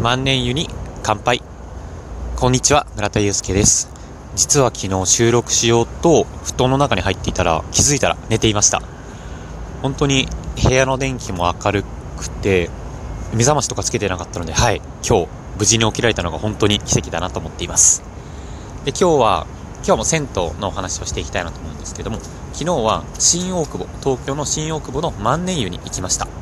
万年湯に乾杯。こんにちは村田祐介です。実は昨日収録しようと布団の中に入っていたら気づいたら寝ていました。本当に部屋の電気も明るくて目覚ましとかつけてなかったのではい今日無事に起きられたのが本当に奇跡だなと思っています。で今日は今日も銭湯のお話をしていきたいなと思うんですけども昨日は新大久保東京の新大久保の万年湯に行きました。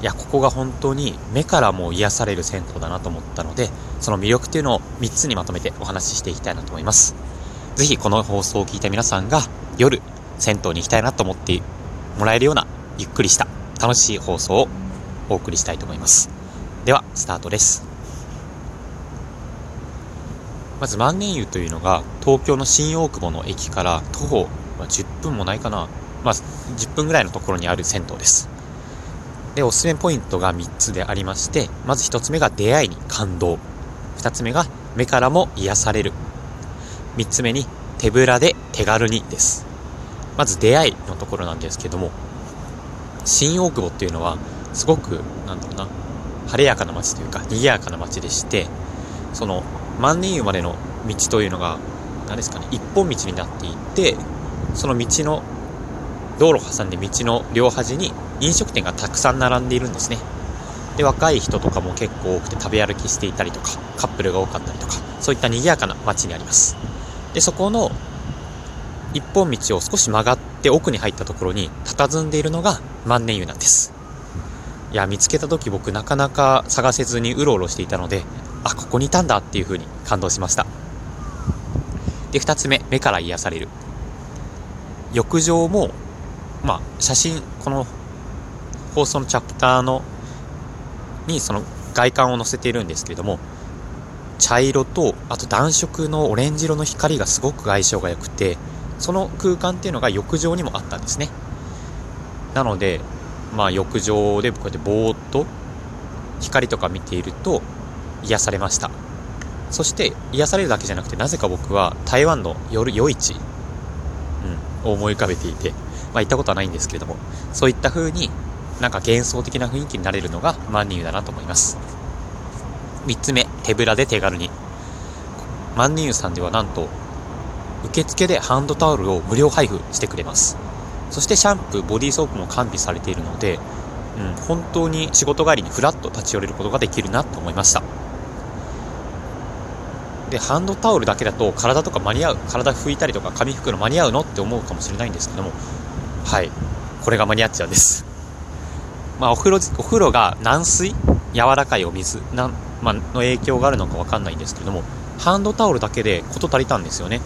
いやここが本当に目からも癒される銭湯だなと思ったのでその魅力っていうのを3つにまとめてお話ししていきたいなと思います。是非この放送を聞いた皆さんが夜銭湯に行きたいなと思ってもらえるようなゆっくりした楽しい放送をお送りしたいと思います。ではスタートです。まず万年湯というのが東京の新大久保の駅から徒歩、まあ、10分もないかな、まあ、10分ぐらいのところにある銭湯です。でおすすめポイントが3つでありましてまず1つ目が出会いに感動。2つ目が目からも癒される。3つ目に手ぶらで手軽にです。まず出会いのところなんですけども新大久保っていうのはすごくなんだろうな晴れやかな街というか賑やかな街でしてその万年湯までの道というのが何ですかね一本道になっていてその道の道路を挟んで道の両端に飲食店がたくさん並んでいるんですね。で若い人とかも結構多くて食べ歩きしていたりとかカップルが多かったりとかそういった賑やかな街にあります。でそこの一本道を少し曲がって奥に入ったところに佇んでいるのが万年湯なんです。いや見つけた時僕なかなか探せずにうろうろしていたのであここにいたんだっていう風に感動しました。で2つ目目から癒される。浴場もまあ写真この放送のチャプターのにその外観を載せているんですけれども茶色とあと暖色のオレンジ色の光がすごく相性が良くてその空間っていうのが浴場にもあったんですね。なのでまあ浴場でこうやってぼーっと光とか見ていると癒されました。そして癒されるだけじゃなくてなぜか僕は台湾の夜夜市、うん、を思い浮かべていて、まあ、行ったことはないんですけれどもそういった風になんか幻想的な雰囲気になれるのが万人湯だなと思います。3つ目手ぶらで手軽に。万人湯さんではなんと受付でハンドタオルを無料配布してくれます。そしてシャンプーボディーソープも完備されているので、うん、本当に仕事帰りにふらっと立ち寄れることができるなと思いました。でハンドタオルだけだと体とか間に合う体拭いたりとか髪拭くの間に合うのって思うかもしれないんですけどもはい。これが間に合っちゃうんです。まあ、お風呂お風呂が軟水？柔らかいお水？な、まあ、の影響があるのか分かんないんですけどもハンドタオルだけで事足りたんですよね、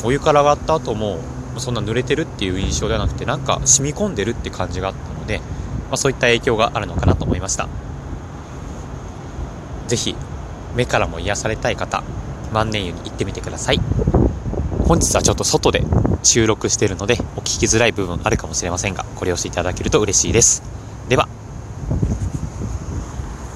うん、お湯から上がった後もそんな濡れてるっていう印象ではなくてなんか染み込んでるって感じがあったので、まあ、そういった影響があるのかなと思いました。是非目からも癒されたい方万年湯に行ってみてください。本日はちょっと外で収録しているのでお聞きづらい部分あるかもしれませんがご了承いただけると嬉しいです。では